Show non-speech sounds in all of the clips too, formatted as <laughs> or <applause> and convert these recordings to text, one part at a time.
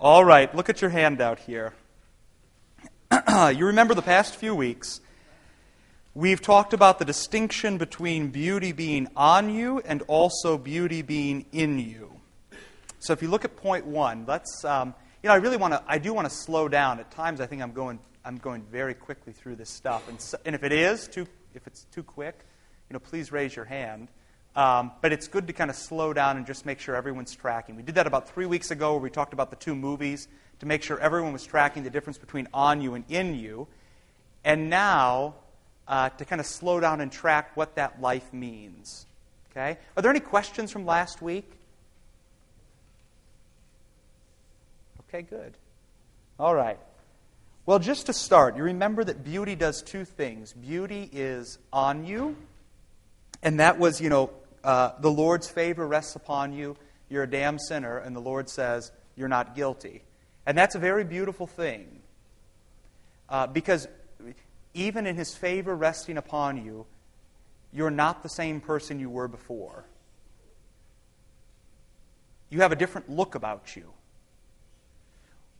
All right, look at your handout here. <clears throat> you remember the past few weeks, we've talked about the distinction between beauty being on you and also beauty being in you. So if you look at point one, let's, um, you know, I really want to, I do want to slow down. At times I think I'm going, I'm going very quickly through this stuff. And, so, and if it is too, if it's too quick, you know, please raise your hand. Um, but it's good to kind of slow down and just make sure everyone's tracking. We did that about three weeks ago where we talked about the two movies to make sure everyone was tracking the difference between on you and in you. And now, uh, to kind of slow down and track what that life means. Okay? Are there any questions from last week? Okay, good. All right. Well, just to start, you remember that beauty does two things. Beauty is on you, and that was, you know, uh, the Lord's favor rests upon you. You're a damn sinner, and the Lord says, You're not guilty. And that's a very beautiful thing. Uh, because even in His favor resting upon you, you're not the same person you were before. You have a different look about you.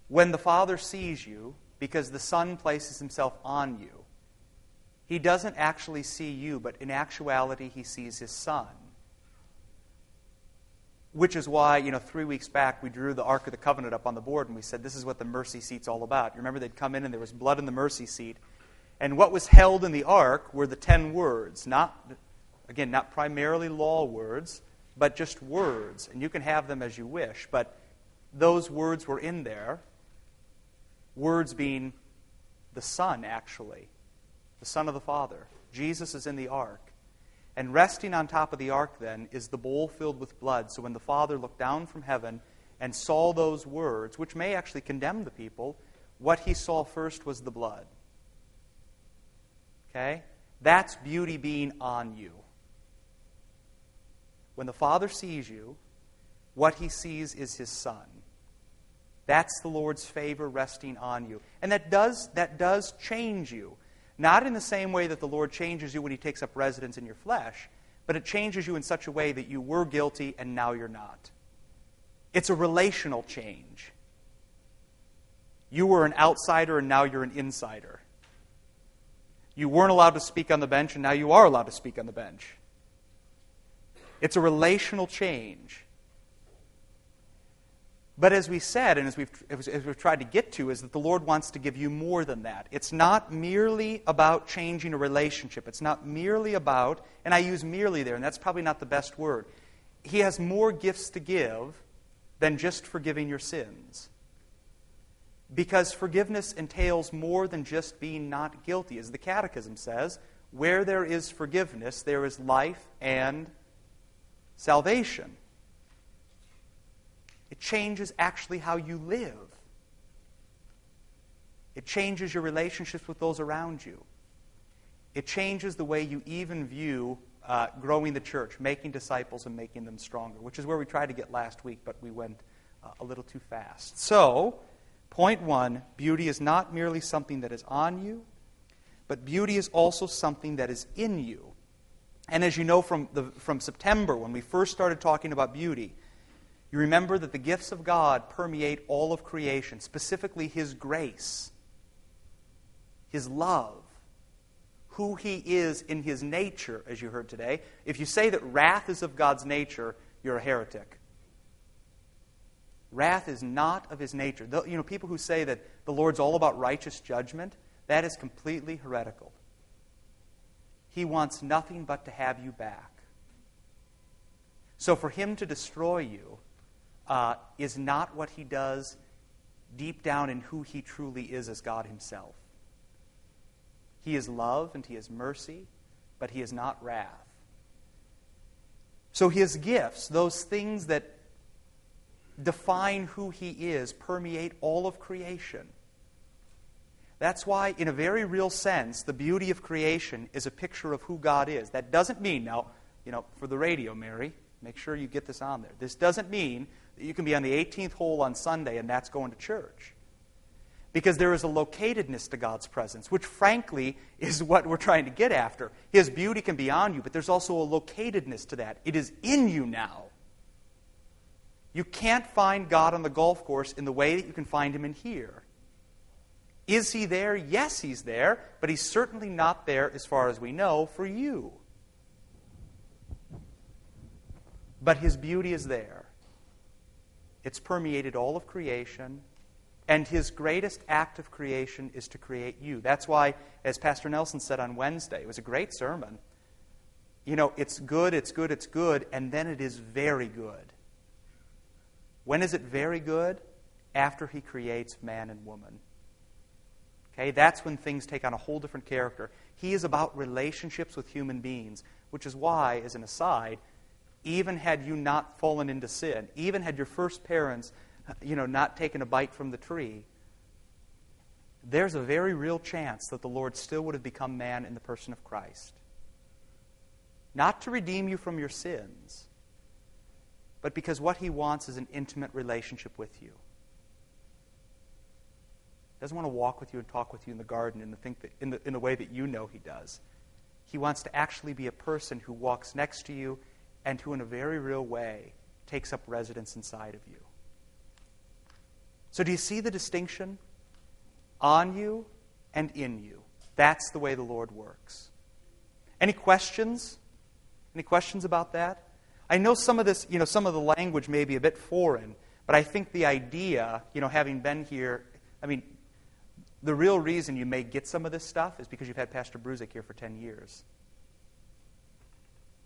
When the Father sees you, because the Son places Himself on you, He doesn't actually see you, but in actuality, He sees His Son which is why, you know, three weeks back we drew the Ark of the Covenant up on the board and we said this is what the mercy seat's all about. You remember they'd come in and there was blood in the mercy seat. And what was held in the ark were the ten words, not, again, not primarily law words, but just words. And you can have them as you wish, but those words were in there. Words being the Son, actually, the Son of the Father. Jesus is in the ark. And resting on top of the ark, then, is the bowl filled with blood. So when the Father looked down from heaven and saw those words, which may actually condemn the people, what he saw first was the blood. Okay? That's beauty being on you. When the Father sees you, what he sees is his Son. That's the Lord's favor resting on you. And that does, that does change you. Not in the same way that the Lord changes you when He takes up residence in your flesh, but it changes you in such a way that you were guilty and now you're not. It's a relational change. You were an outsider and now you're an insider. You weren't allowed to speak on the bench and now you are allowed to speak on the bench. It's a relational change. But as we said, and as we've, as we've tried to get to, is that the Lord wants to give you more than that. It's not merely about changing a relationship. It's not merely about, and I use merely there, and that's probably not the best word. He has more gifts to give than just forgiving your sins. Because forgiveness entails more than just being not guilty. As the Catechism says, where there is forgiveness, there is life and salvation. It changes actually how you live. It changes your relationships with those around you. It changes the way you even view uh, growing the church, making disciples, and making them stronger, which is where we tried to get last week, but we went uh, a little too fast. So, point one beauty is not merely something that is on you, but beauty is also something that is in you. And as you know from, the, from September, when we first started talking about beauty, you remember that the gifts of God permeate all of creation, specifically His grace, His love, who He is in His nature, as you heard today. If you say that wrath is of God's nature, you're a heretic. Wrath is not of His nature. The, you know, people who say that the Lord's all about righteous judgment, that is completely heretical. He wants nothing but to have you back. So for Him to destroy you, uh, is not what he does deep down in who he truly is as God himself. He is love and he is mercy, but he is not wrath. So his gifts, those things that define who he is, permeate all of creation. That's why, in a very real sense, the beauty of creation is a picture of who God is. That doesn't mean, now, you know, for the radio, Mary, make sure you get this on there. This doesn't mean you can be on the 18th hole on Sunday, and that's going to church. Because there is a locatedness to God's presence, which frankly <laughs> is what we're trying to get after. His beauty can be on you, but there's also a locatedness to that. It is in you now. You can't find God on the golf course in the way that you can find him in here. Is he there? Yes, he's there, but he's certainly not there, as far as we know, for you. But his beauty is there. It's permeated all of creation, and his greatest act of creation is to create you. That's why, as Pastor Nelson said on Wednesday, it was a great sermon. You know, it's good, it's good, it's good, and then it is very good. When is it very good? After he creates man and woman. Okay, that's when things take on a whole different character. He is about relationships with human beings, which is why, as an aside, even had you not fallen into sin, even had your first parents, you know, not taken a bite from the tree, there's a very real chance that the Lord still would have become man in the person of Christ. Not to redeem you from your sins, but because what he wants is an intimate relationship with you He doesn't want to walk with you and talk with you in the garden in the, think that, in, the, in the way that you know he does. He wants to actually be a person who walks next to you and who, in a very real way, takes up residence inside of you. So, do you see the distinction? On you and in you. That's the way the Lord works. Any questions? Any questions about that? I know some of this, you know, some of the language may be a bit foreign, but I think the idea, you know, having been here, I mean, the real reason you may get some of this stuff is because you've had Pastor Bruzik here for 10 years.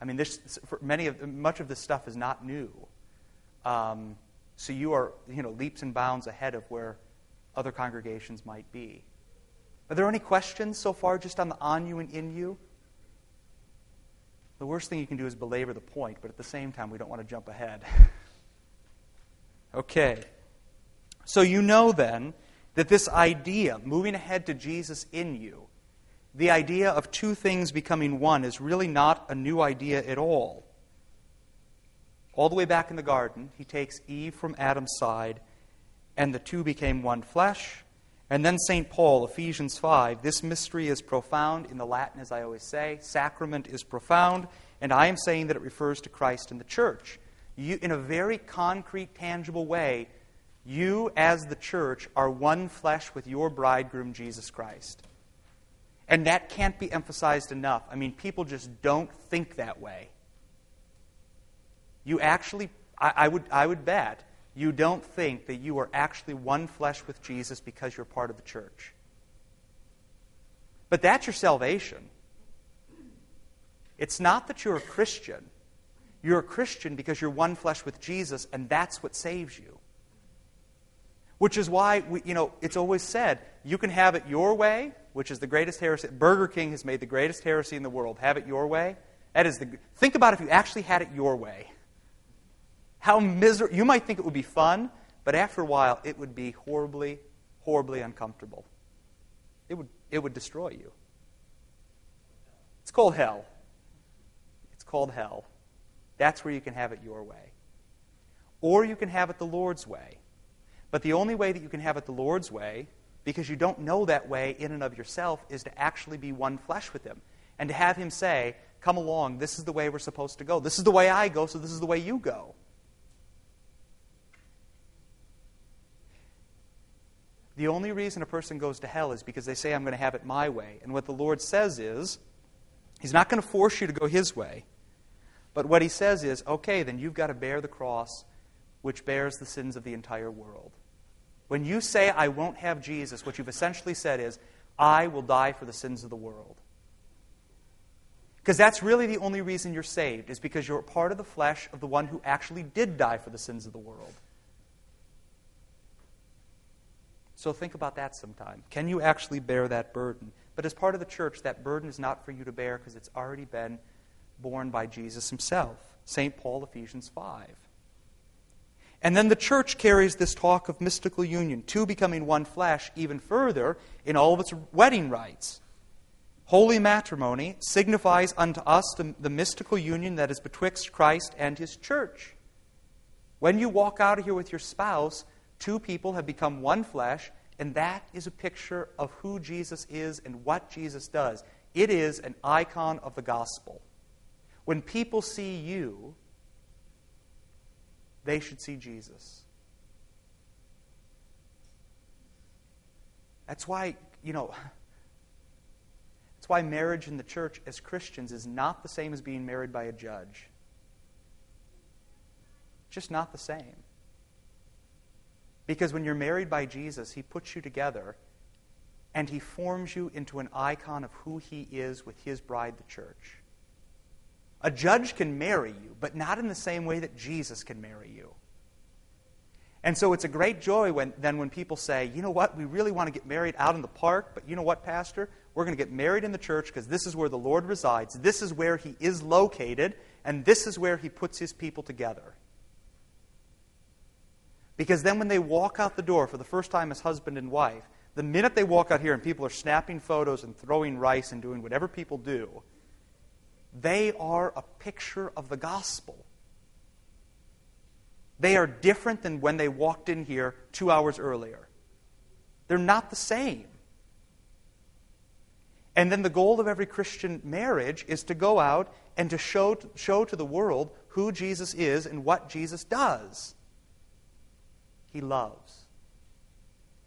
I mean, this, many of, much of this stuff is not new. Um, so you are, you know, leaps and bounds ahead of where other congregations might be. Are there any questions so far just on the on you and in you? The worst thing you can do is belabor the point, but at the same time, we don't want to jump ahead. <laughs> okay. So you know then that this idea, moving ahead to Jesus in you, the idea of two things becoming one, is really not a new idea at all. All the way back in the garden, he takes Eve from Adam's side, and the two became one flesh. And then St. Paul, Ephesians 5, this mystery is profound. In the Latin, as I always say, sacrament is profound. And I am saying that it refers to Christ and the church. You, in a very concrete, tangible way, you, as the church, are one flesh with your bridegroom, Jesus Christ. And that can't be emphasized enough. I mean, people just don't think that way. You actually, I, I, would, I would bet, you don't think that you are actually one flesh with Jesus because you're part of the church. But that's your salvation. It's not that you're a Christian. You're a Christian because you're one flesh with Jesus, and that's what saves you. Which is why, we, you know, it's always said, you can have it your way, which is the greatest heresy. Burger King has made the greatest heresy in the world. Have it your way. That is the, think about if you actually had it your way. How miserable. You might think it would be fun, but after a while, it would be horribly, horribly uncomfortable. It would, it would destroy you. It's called hell. It's called hell. That's where you can have it your way. Or you can have it the Lord's way. But the only way that you can have it the Lord's way, because you don't know that way in and of yourself, is to actually be one flesh with Him. And to have Him say, Come along, this is the way we're supposed to go. This is the way I go, so this is the way you go. The only reason a person goes to hell is because they say, I'm going to have it my way. And what the Lord says is, He's not going to force you to go His way. But what He says is, okay, then you've got to bear the cross which bears the sins of the entire world. When you say, I won't have Jesus, what you've essentially said is, I will die for the sins of the world. Because that's really the only reason you're saved, is because you're part of the flesh of the one who actually did die for the sins of the world. So think about that sometime. Can you actually bear that burden? But as part of the church, that burden is not for you to bear because it's already been borne by Jesus himself. St. Paul, Ephesians 5. And then the church carries this talk of mystical union, two becoming one flesh, even further in all of its wedding rites. Holy matrimony signifies unto us the, the, mystical union that is betwixt Christ and his church. When you walk out of here with your spouse, two people have become one flesh, and that is a picture of who Jesus is and what Jesus does. It is an icon of the gospel. When people see you, they should see Jesus. That's why, you know, that's why marriage in the church as Christians is not the same as being married by a judge. Just not the same. Because when you're married by Jesus, He puts you together and He forms you into an icon of who He is with His bride, the church. A judge can marry you, but not in the same way that Jesus can marry you. And so it's a great joy when, then when people say, you know what, we really want to get married out in the park, but you know what, Pastor? We're going to get married in the church because this is where the Lord resides. This is where He is located, and this is where He puts His people together. Because then when they walk out the door for the first time as husband and wife, the minute they walk out here and people are snapping photos and throwing rice and doing whatever people do, they are a picture of the gospel. They are different than when they walked in here two hours earlier. They're not the same. And then the goal of every Christian marriage is to go out and to show, show to the world who Jesus is and what Jesus does. He loves,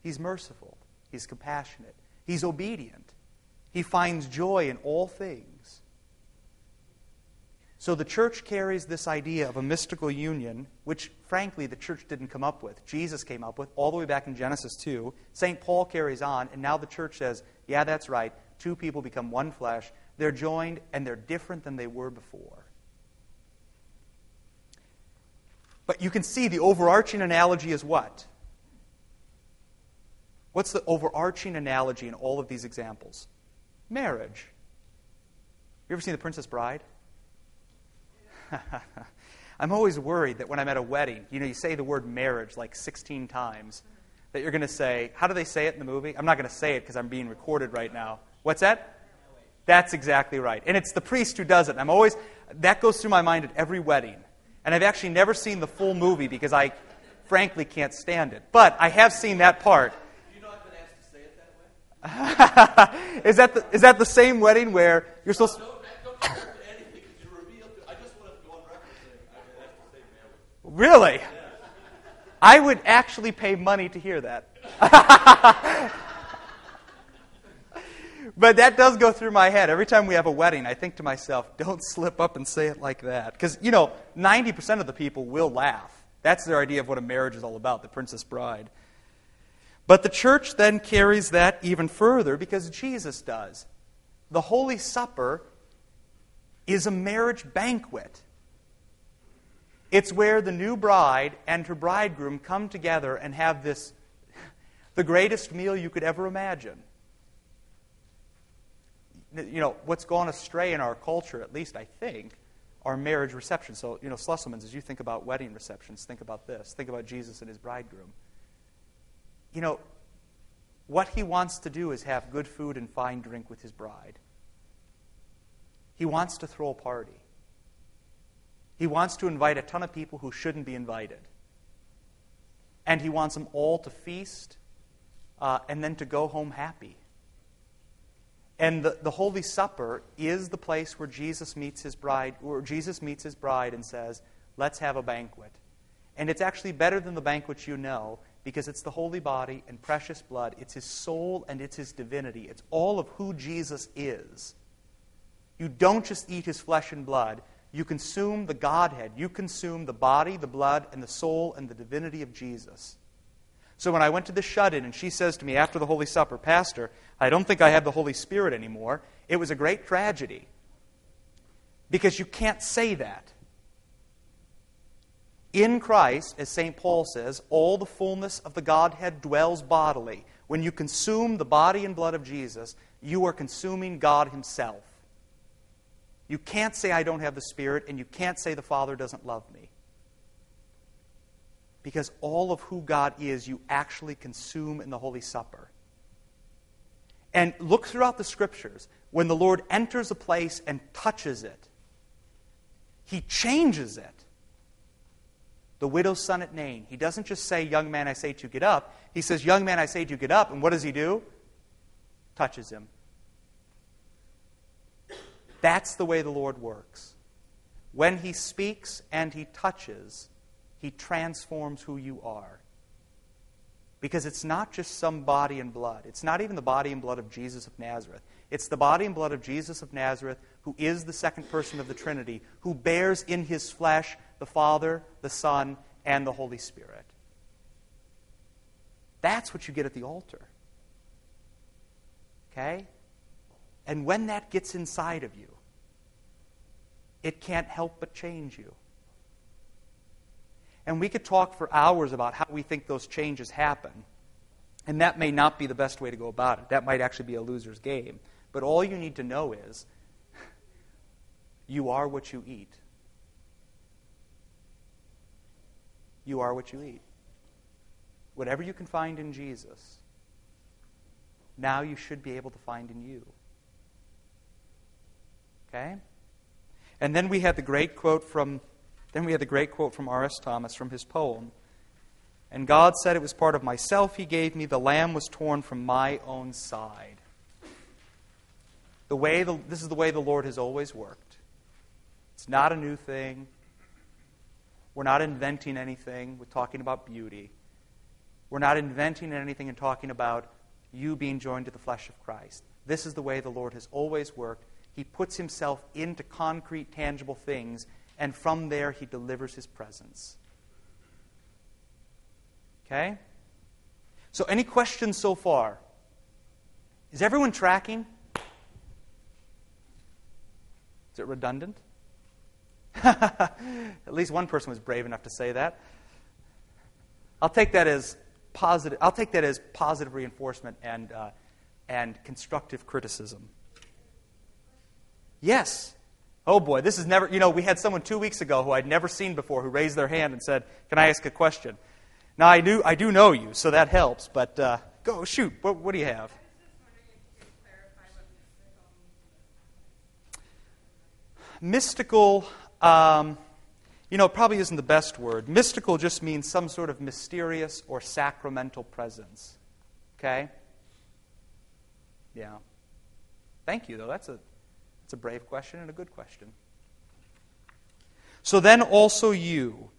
He's merciful, He's compassionate, He's obedient, He finds joy in all things. So the church carries this idea of a mystical union, which frankly the church didn't come up with. Jesus came up with all the way back in Genesis 2. St. Paul carries on, and now the church says, yeah, that's right. Two people become one flesh. They're joined, and they're different than they were before. But you can see the overarching analogy is what? What's the overarching analogy in all of these examples? Marriage. You ever seen The Princess Bride? <laughs> I'm always worried that when I'm at a wedding, you know, you say the word marriage like 16 times, that you're going to say, how do they say it in the movie? I'm not going to say it because I'm being recorded right now. What's that? That's exactly right. And it's the priest who does it. I'm always, that goes through my mind at every wedding. And I've actually never seen the full movie because I frankly can't stand it. But I have seen that part. You know I've been asked to say it that way? is, that the, is that the same wedding where you're supposed to. Really? I would actually pay money to hear that. <laughs> but that does go through my head. Every time we have a wedding, I think to myself, don't slip up and say it like that. Because, you know, 90% of the people will laugh. That's their idea of what a marriage is all about, the Princess Bride. But the church then carries that even further because Jesus does. The Holy Supper is a marriage banquet. It's where the new bride and her bridegroom come together and have this, the greatest meal you could ever imagine. You know, what's gone astray in our culture, at least I think, are marriage receptions. So, you know, Slusselmans, as you think about wedding receptions, think about this. Think about Jesus and his bridegroom. You know, what he wants to do is have good food and fine drink with his bride. He wants to throw a party. He wants to invite a ton of people who shouldn't be invited. And he wants them all to feast uh, and then to go home happy. And the, the Holy Supper is the place where Jesus meets his bride, where Jesus meets his bride and says, Let's have a banquet. And it's actually better than the banquet you know because it's the holy body and precious blood. It's his soul and it's his divinity. It's all of who Jesus is. You don't just eat his flesh and blood, you consume the Godhead. You consume the body, the blood, and the soul and the divinity of Jesus. So when I went to the shut in and she says to me after the Holy Supper, Pastor, I don't think I have the Holy Spirit anymore, it was a great tragedy. Because you can't say that. In Christ, as St. Paul says, all the fullness of the Godhead dwells bodily. When you consume the body and blood of Jesus, you are consuming God Himself. You can't say, I don't have the Spirit, and you can't say the Father doesn't love me. Because all of who God is, you actually consume in the Holy Supper. And look throughout the Scriptures. When the Lord enters a place and touches it, He changes it. The widow's son at Nain. He doesn't just say, Young man, I say to you, get up. He says, Young man, I say to you, get up. And what does he do? Touches him. That's the way the Lord works. When He speaks and He touches, He transforms who you are. Because it's not just some body and blood. It's not even the body and blood of Jesus of Nazareth. It's the body and blood of Jesus of Nazareth, who is the second person of the Trinity, who bears in his flesh the Father, the Son, and the Holy Spirit. That's what you get at the altar. Okay? And when that gets inside of you, it can't help but change you. And we could talk for hours about how we think those changes happen. And that may not be the best way to go about it. That might actually be a loser's game. But all you need to know is you are what you eat. You are what you eat. Whatever you can find in Jesus, now you should be able to find in you. Okay? And then we had the great quote from then we had the great quote from R.S. Thomas from his poem. And God said it was part of myself he gave me, the lamb was torn from my own side. The way the, this is the way the Lord has always worked. It's not a new thing. We're not inventing anything with talking about beauty. We're not inventing anything and talking about you being joined to the flesh of Christ. This is the way the Lord has always worked. He puts himself into concrete, tangible things, and from there he delivers his presence. Okay? So, any questions so far? Is everyone tracking? Is it redundant? <laughs> At least one person was brave enough to say that. I'll take that as positive. I'll take that as positive reinforcement and uh, and constructive criticism. Yes. Oh boy, this is never. You know, we had someone two weeks ago who I'd never seen before who raised their hand and said, "Can I ask a question?" Now I do. I do know you, so that helps. But uh, go shoot. What, what do you have? Mystical. Um, you know, probably isn't the best word. Mystical just means some sort of mysterious or sacramental presence. Okay? Yeah. Thank you, though. That's a, that's a brave question and a good question. So then also you.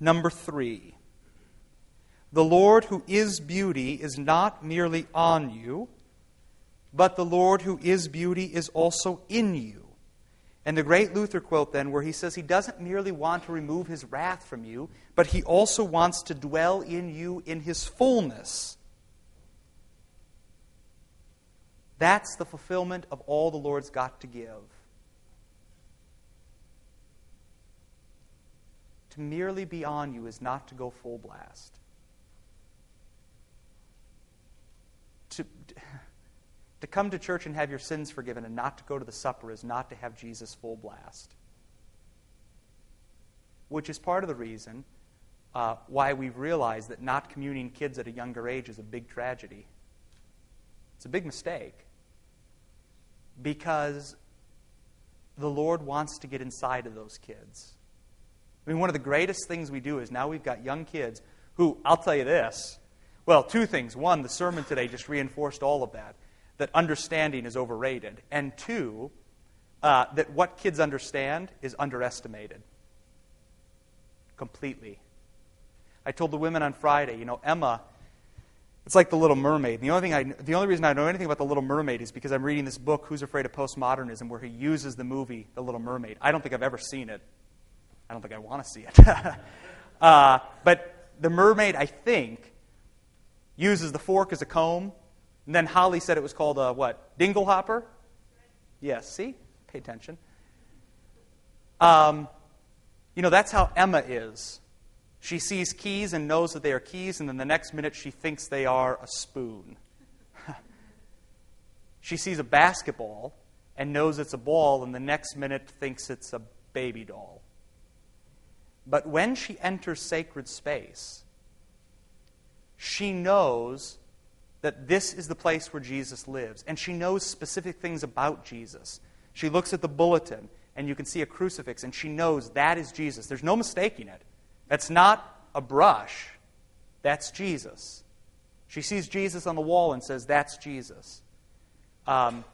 Number three. The Lord who is beauty is not merely on you, but the Lord who is beauty is also in you. And the great Luther quote, then, where he says he doesn't merely want to remove his wrath from you, but he also wants to dwell in you in his fullness. That's the fulfillment of all the Lord's got to give. To merely be on you is not to go full blast. To. To come to church and have your sins forgiven and not to go to the supper is not to have Jesus full blast. Which is part of the reason uh, why we've realized that not communing kids at a younger age is a big tragedy. It's a big mistake because the Lord wants to get inside of those kids. I mean, one of the greatest things we do is now we've got young kids who, I'll tell you this. Well, two things. One, the sermon today just reinforced all of that that understanding is overrated, and two, uh, that what kids understand is underestimated completely. I told the women on Friday, you know, Emma, it's like the Little Mermaid. The only, thing I, the only reason I know anything about the Little Mermaid is because I'm reading this book, Who's Afraid of Postmodernism, where he uses the movie The Little Mermaid. I don't think I've ever seen it. I don't think I want to see it. <laughs> uh, but the mermaid, I think, uses the fork as a comb and then Holly said it was called a what? Dinglehopper? Yes, see? Pay attention. Um, you know, that's how Emma is. She sees keys and knows that they are keys, and then the next minute she thinks they are a spoon. <laughs> she sees a basketball and knows it's a ball, and the next minute thinks it's a baby doll. But when she enters sacred space, she knows that this is the place where Jesus lives. And she knows specific things about Jesus. She looks at the bulletin, and you can see a crucifix, and she knows that is Jesus. There's no mistaking it. That's not a brush, that's Jesus. She sees Jesus on the wall and says, That's Jesus. Um,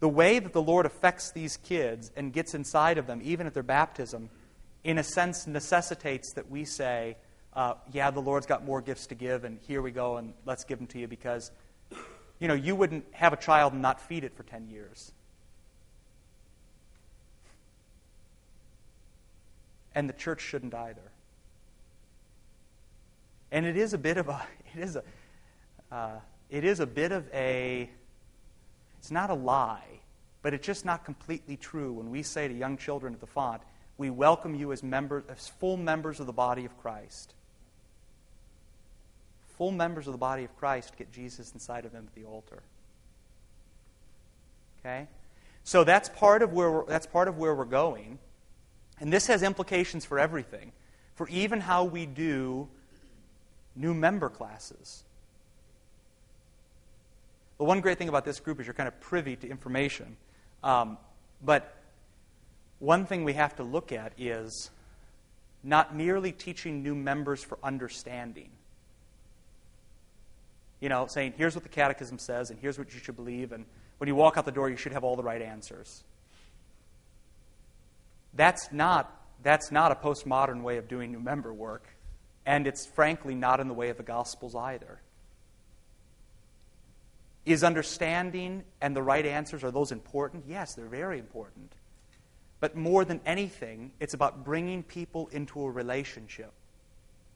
the way that the Lord affects these kids and gets inside of them, even at their baptism, in a sense, necessitates that we say, uh, yeah, the Lord's got more gifts to give, and here we go, and let's give them to you because, you know, you wouldn't have a child and not feed it for 10 years. And the church shouldn't either. And it is a bit of a, <laughs> it is a, uh, it is a bit of a, it's not a lie, but it's just not completely true when we say to young children at the font, we welcome you as members, as full members of the body of Christ. Full members of the body of Christ get Jesus inside of them at the altar. Okay? So that's part of where we're, that's part of where we're going. And this has implications for everything, for even how we do new member classes. The one great thing about this group is you're kind of privy to information. Um, but one thing we have to look at is not merely teaching new members for understanding. You know, saying, here's what the catechism says, and here's what you should believe, and when you walk out the door, you should have all the right answers. That's not, that's not a postmodern way of doing new member work, and it's frankly not in the way of the Gospels either. Is understanding and the right answers, are those important? Yes, they're very important. But more than anything, it's about bringing people into a relationship.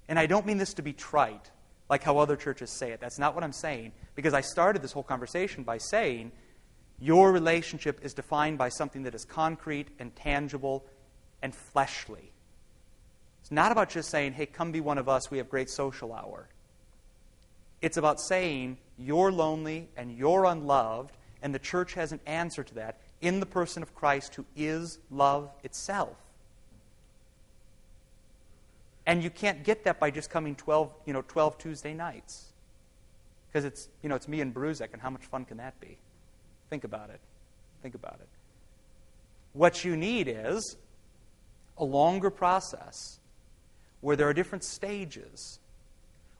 And I don't mean this to be trite, like how other churches say it. That's not what I'm saying, because I started this whole conversation by saying your relationship is defined by something that is concrete and tangible and fleshly. It's not about just saying, hey, come be one of us, we have great social hour. It's about saying, you're lonely and you're unloved, and the church has an answer to that in the person of Christ who is love itself. And you can't get that by just coming 12, you know, 12 Tuesday nights. Because it's, you know, it's me and Bruzek, and how much fun can that be? Think about it. Think about it. What you need is a longer process where there are different stages.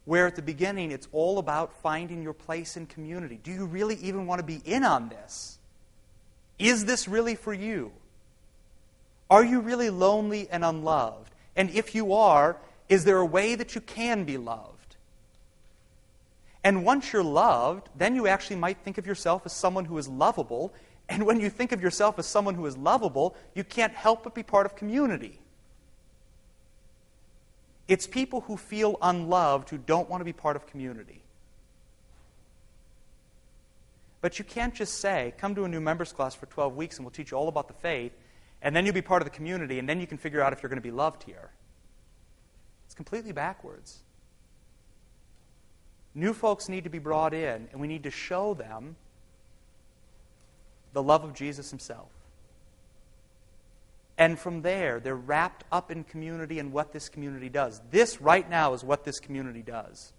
Where at the beginning it's all about finding your place in community. Do you really even want to be in on this? Is this really for you? Are you really lonely and unloved? And if you are, is there a way that you can be loved? And once you're loved, then you actually might think of yourself as someone who is lovable. And when you think of yourself as someone who is lovable, you can't help but be part of community. It's people who feel unloved who don't want to be part of community. But you can't just say, come to a new members class for 12 weeks and we'll teach you all about the faith, and then you'll be part of the community, and then you can figure out if you're going to be loved here. It's completely backwards. New folks need to be brought in, and we need to show them the love of Jesus himself. And from there, they're wrapped up in community and what this community does. This, right now, is what this community does.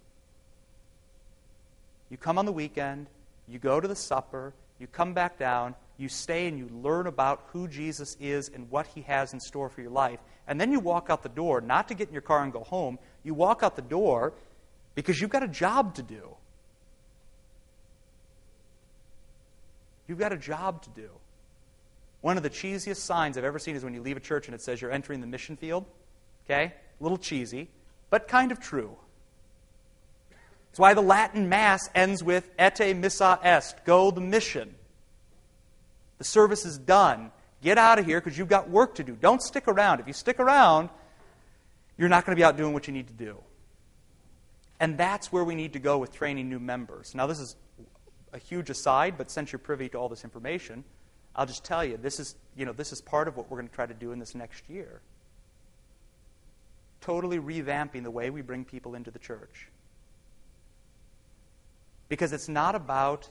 You come on the weekend, you go to the supper, you come back down, you stay and you learn about who Jesus is and what he has in store for your life. And then you walk out the door, not to get in your car and go home. You walk out the door because you've got a job to do. You've got a job to do. One of the cheesiest signs I've ever seen is when you leave a church and it says you're entering the mission field. Okay? A little cheesy, but kind of true. That's why the Latin Mass ends with Ite missa est, go the mission. The service is done. Get out of here because you've got work to do. Don't stick around. If you stick around, you're not going to be out doing what you need to do. And that's where we need to go with training new members. Now, this is a huge aside, but since you're privy to all this information, I'll just tell you this is, you know, this is part of what we're going to try to do in this next year. Totally revamping the way we bring people into the church. Because it's not about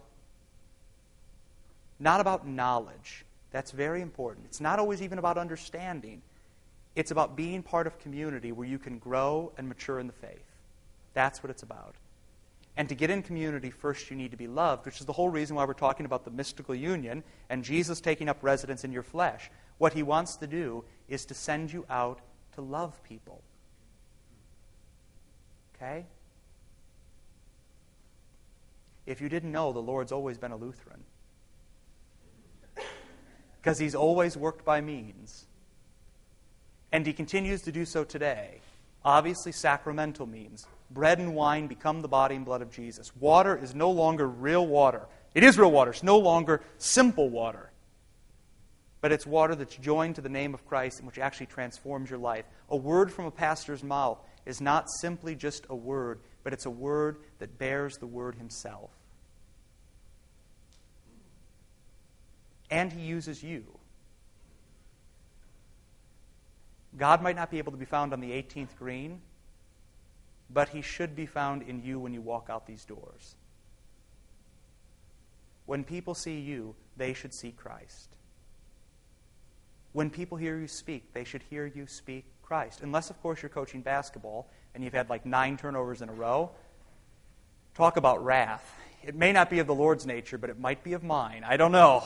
not about knowledge. That's very important. It's not always even about understanding. It's about being part of community where you can grow and mature in the faith. That's what it's about. And to get in community, first you need to be loved, which is the whole reason why we're talking about the mystical union and Jesus taking up residence in your flesh. What he wants to do is to send you out to love people. Okay? If you didn't know, the Lord's always been a Lutheran. Because he's always worked by means. And he continues to do so today. Obviously, sacramental means bread and wine become the body and blood of Jesus. Water is no longer real water. It is real water. It's no longer simple water. But it's water that's joined to the name of Christ and which actually transforms your life. A word from a pastor's mouth is not simply just a word, but it's a word that bears the word himself. And he uses you. God might not be able to be found on the 18th green, but he should be found in you when you walk out these doors. When people see you, they should see Christ. When people hear you speak, they should hear you speak Christ. Unless, of course, you're coaching basketball and you've had like nine turnovers in a row. Talk about wrath. It may not be of the Lord's nature, but it might be of mine. I don't know.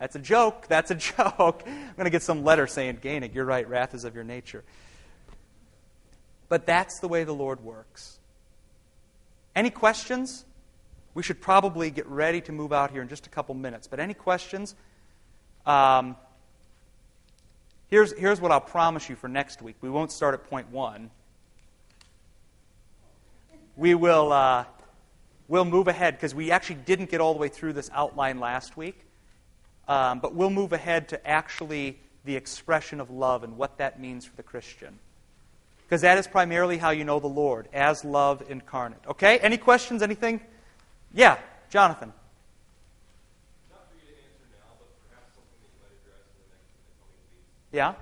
That's a joke. That's a <laughs> joke. I'm going to get some letter saying, Gainig, you're right. Wrath is of your nature. But that's the way the Lord works. Any questions? We should probably get ready to move out here in just a couple minutes. But any questions? Um, here's, here's what I'll promise you for next week. We won't start at point one. We will uh, we'll move ahead because we actually didn't get all the way through this outline last week. Um, but we'll move ahead to actually the expression of love and what that means for the Christian. Because that is primarily how you know the Lord, as love incarnate. Okay? Any questions? Anything? Yeah, Jonathan. Yeah?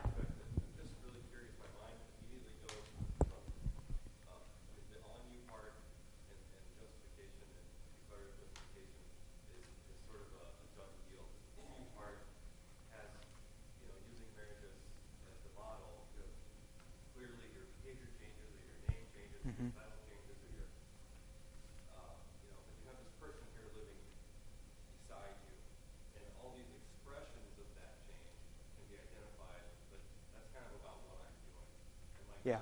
Yeah.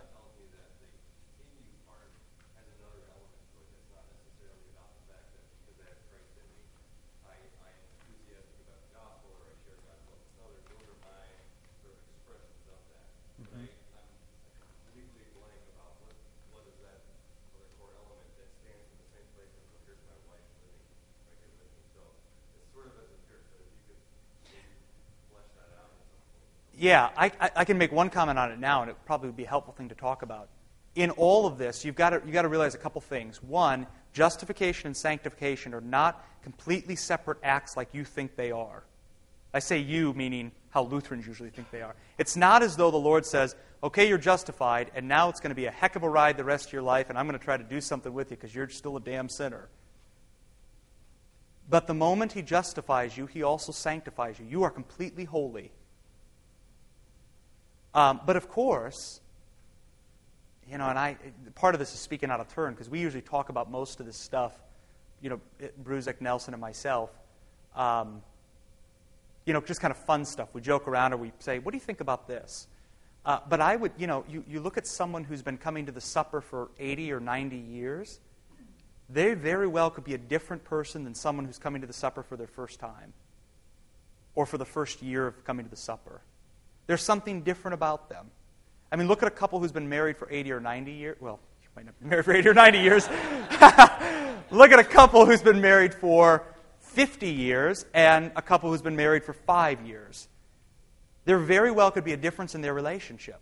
Yeah, I, I, can make one comment on it now, and it probably would be a helpful thing to talk about. In all of this, you've got you've got to realize a couple things. One, justification and sanctification are not completely separate acts like you think they are. I say you, meaning how Lutherans usually think they are. It's not as though the Lord says, okay, you're justified, and now it's going to be a heck of a ride the rest of your life, and I'm going to try to do something with you because you're still a damn sinner. But the moment He justifies you, He also sanctifies you. You are completely holy. Um, but of course, you know, and I part of this is speaking out of turn because we usually talk about most of this stuff, you know, Bruzek, Nelson, and myself. Um, you know, just kind of fun stuff. We joke around or we say, "What do you think about this?" Uh, but I would, you know, you, you look at someone who's been coming to the supper for 80 or 90 years, they very well could be a different person than someone who's coming to the supper for their first time or for the first year of coming to the supper. There's something different about them. I mean, look at a couple who's been married for 80 or 90 years. Well, you might not be married for 80 or 90 years. <laughs> look at a couple who's been married for 50 years and a couple who's been married for five years. There very well could be a difference in their relationship.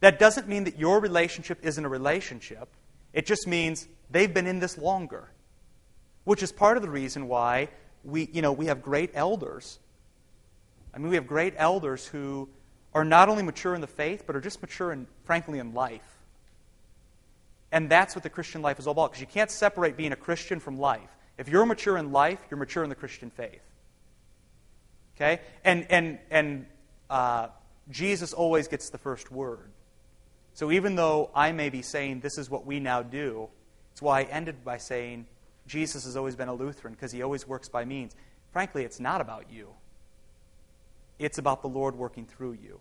That doesn't mean that your relationship isn't a relationship. It just means they've been in this longer, which is part of the reason why we, you know, we have great elders I mean, we have great elders who are not only mature in the faith, but are just mature, in, frankly, in life. And that's what the Christian life is all about, because you can't separate being a Christian from life. If you're mature in life, you're mature in the Christian faith. Okay? And, and, and uh, Jesus always gets the first word. So even though I may be saying this is what we now do, it's why I ended by saying Jesus has always been a Lutheran, because he always works by means. Frankly, it's not about you. It's about the Lord working through you.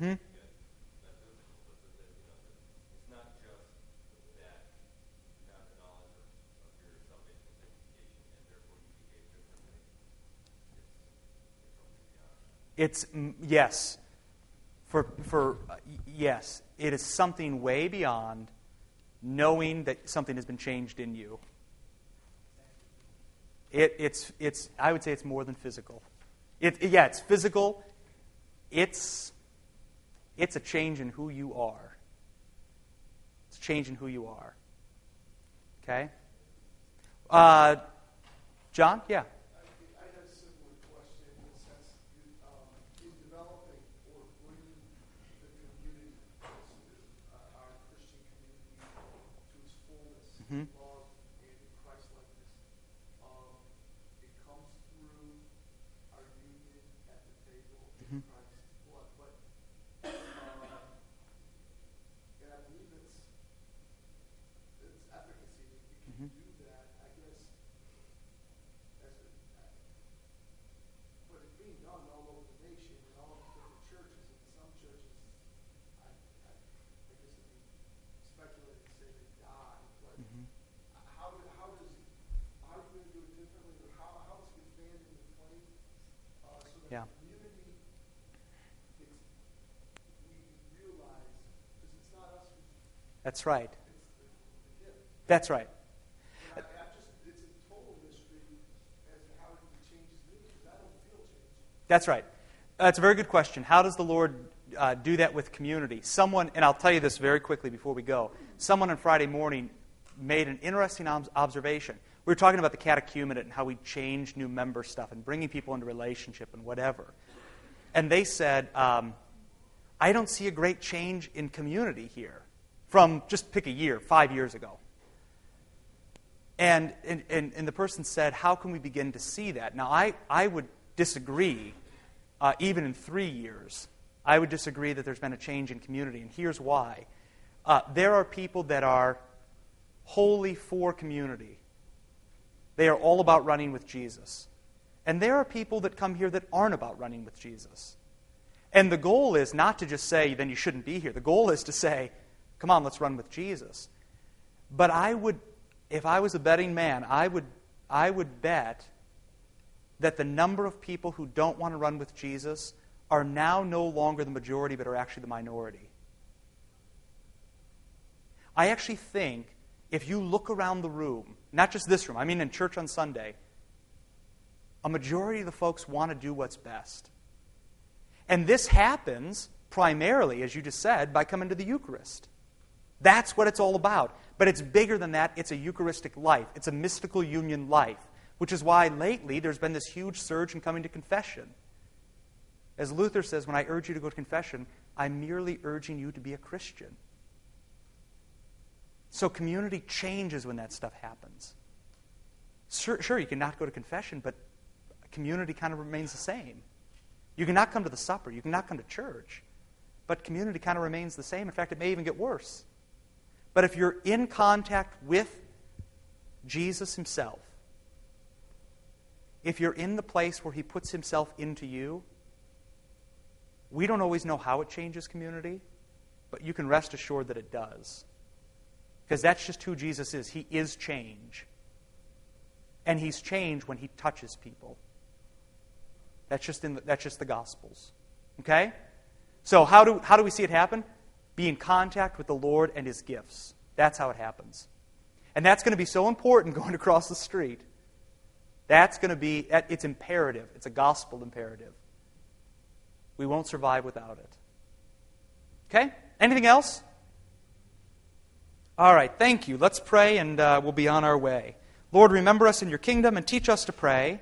Mm-hmm. It's, yes. For, for uh, yes, it is something way beyond knowing that something has been changed in you. It, it's, it's, I would say it's more than physical. It, yeah, it's physical. It's, it's a change in who you are. It's a change in who you are. Okay? Uh, John? Yeah. I have a similar question in the sense in developing or bringing the community, our Christian community to its fullness. Mm-hmm. love and Christ likeness. Um, it comes through our union at the table in mm-hmm. Christ's blood. But um, and I believe it's its efficacy. You can mm-hmm. do that, I guess. As a, but it's being done all over the nation in all different churches. In some churches, I, I, I guess it'd be speculating to say they die. Mm-hmm. How, do, how does how are you going to do it differently, or how, how is it fanned in the flame uh, so that yeah. the community gets, we realize because it's not us. That's right. It's the, the That's right. I, I just, it's a total mystery as to how it changes me because I right. That's right. That's right. That's a very good question. How does the Lord uh, do that with community? Someone, and I'll tell you this very quickly before we go. Someone on Friday morning made an interesting observation. We were talking about the catechumenate and how we change new member stuff and bringing people into relationship and whatever. And they said, um, I don't see a great change in community here from just pick a year, five years ago. And, and, and, and the person said, How can we begin to see that? Now, I, I would disagree, uh, even in three years. I would disagree that there's been a change in community, and here's why. Uh, there are people that are wholly for community. They are all about running with Jesus. And there are people that come here that aren't about running with Jesus. And the goal is not to just say, then you shouldn't be here. The goal is to say, come on, let's run with Jesus. But I would, if I was a betting man, I would, I would bet that the number of people who don't want to run with Jesus are now no longer the majority, but are actually the minority. I actually think if you look around the room, not just this room, I mean in church on Sunday, a majority of the folks want to do what's best. And this happens primarily, as you just said, by coming to the Eucharist. That's what it's all about. But it's bigger than that. It's a Eucharistic life, it's a mystical union life, which is why lately there's been this huge surge in coming to confession. As Luther says, when I urge you to go to confession, I'm merely urging you to be a Christian. So community changes when that stuff happens. Sure, sure, you cannot go to confession, but community kind of remains the same. You cannot come to the supper, you cannot come to church, but community kind of remains the same. In fact, it may even get worse. But if you're in contact with Jesus himself, if you're in the place where he puts himself into you, we don't always know how it changes community, but you can rest assured that it does. Because that's just who Jesus is. He is change. And he's change when he touches people. That's just, in the, that's just the Gospels. Okay? So, how do, how do we see it happen? Be in contact with the Lord and his gifts. That's how it happens. And that's going to be so important <laughs> going across the street. That's going to be, it's imperative. It's a gospel imperative. We won't survive without it. Okay? Anything else? All right, thank you. Let's pray and uh, we'll be on our way. Lord, remember us in your kingdom and teach us to pray.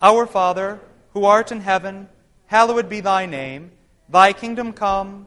Our Father, who art in heaven, hallowed be thy name. Thy kingdom come,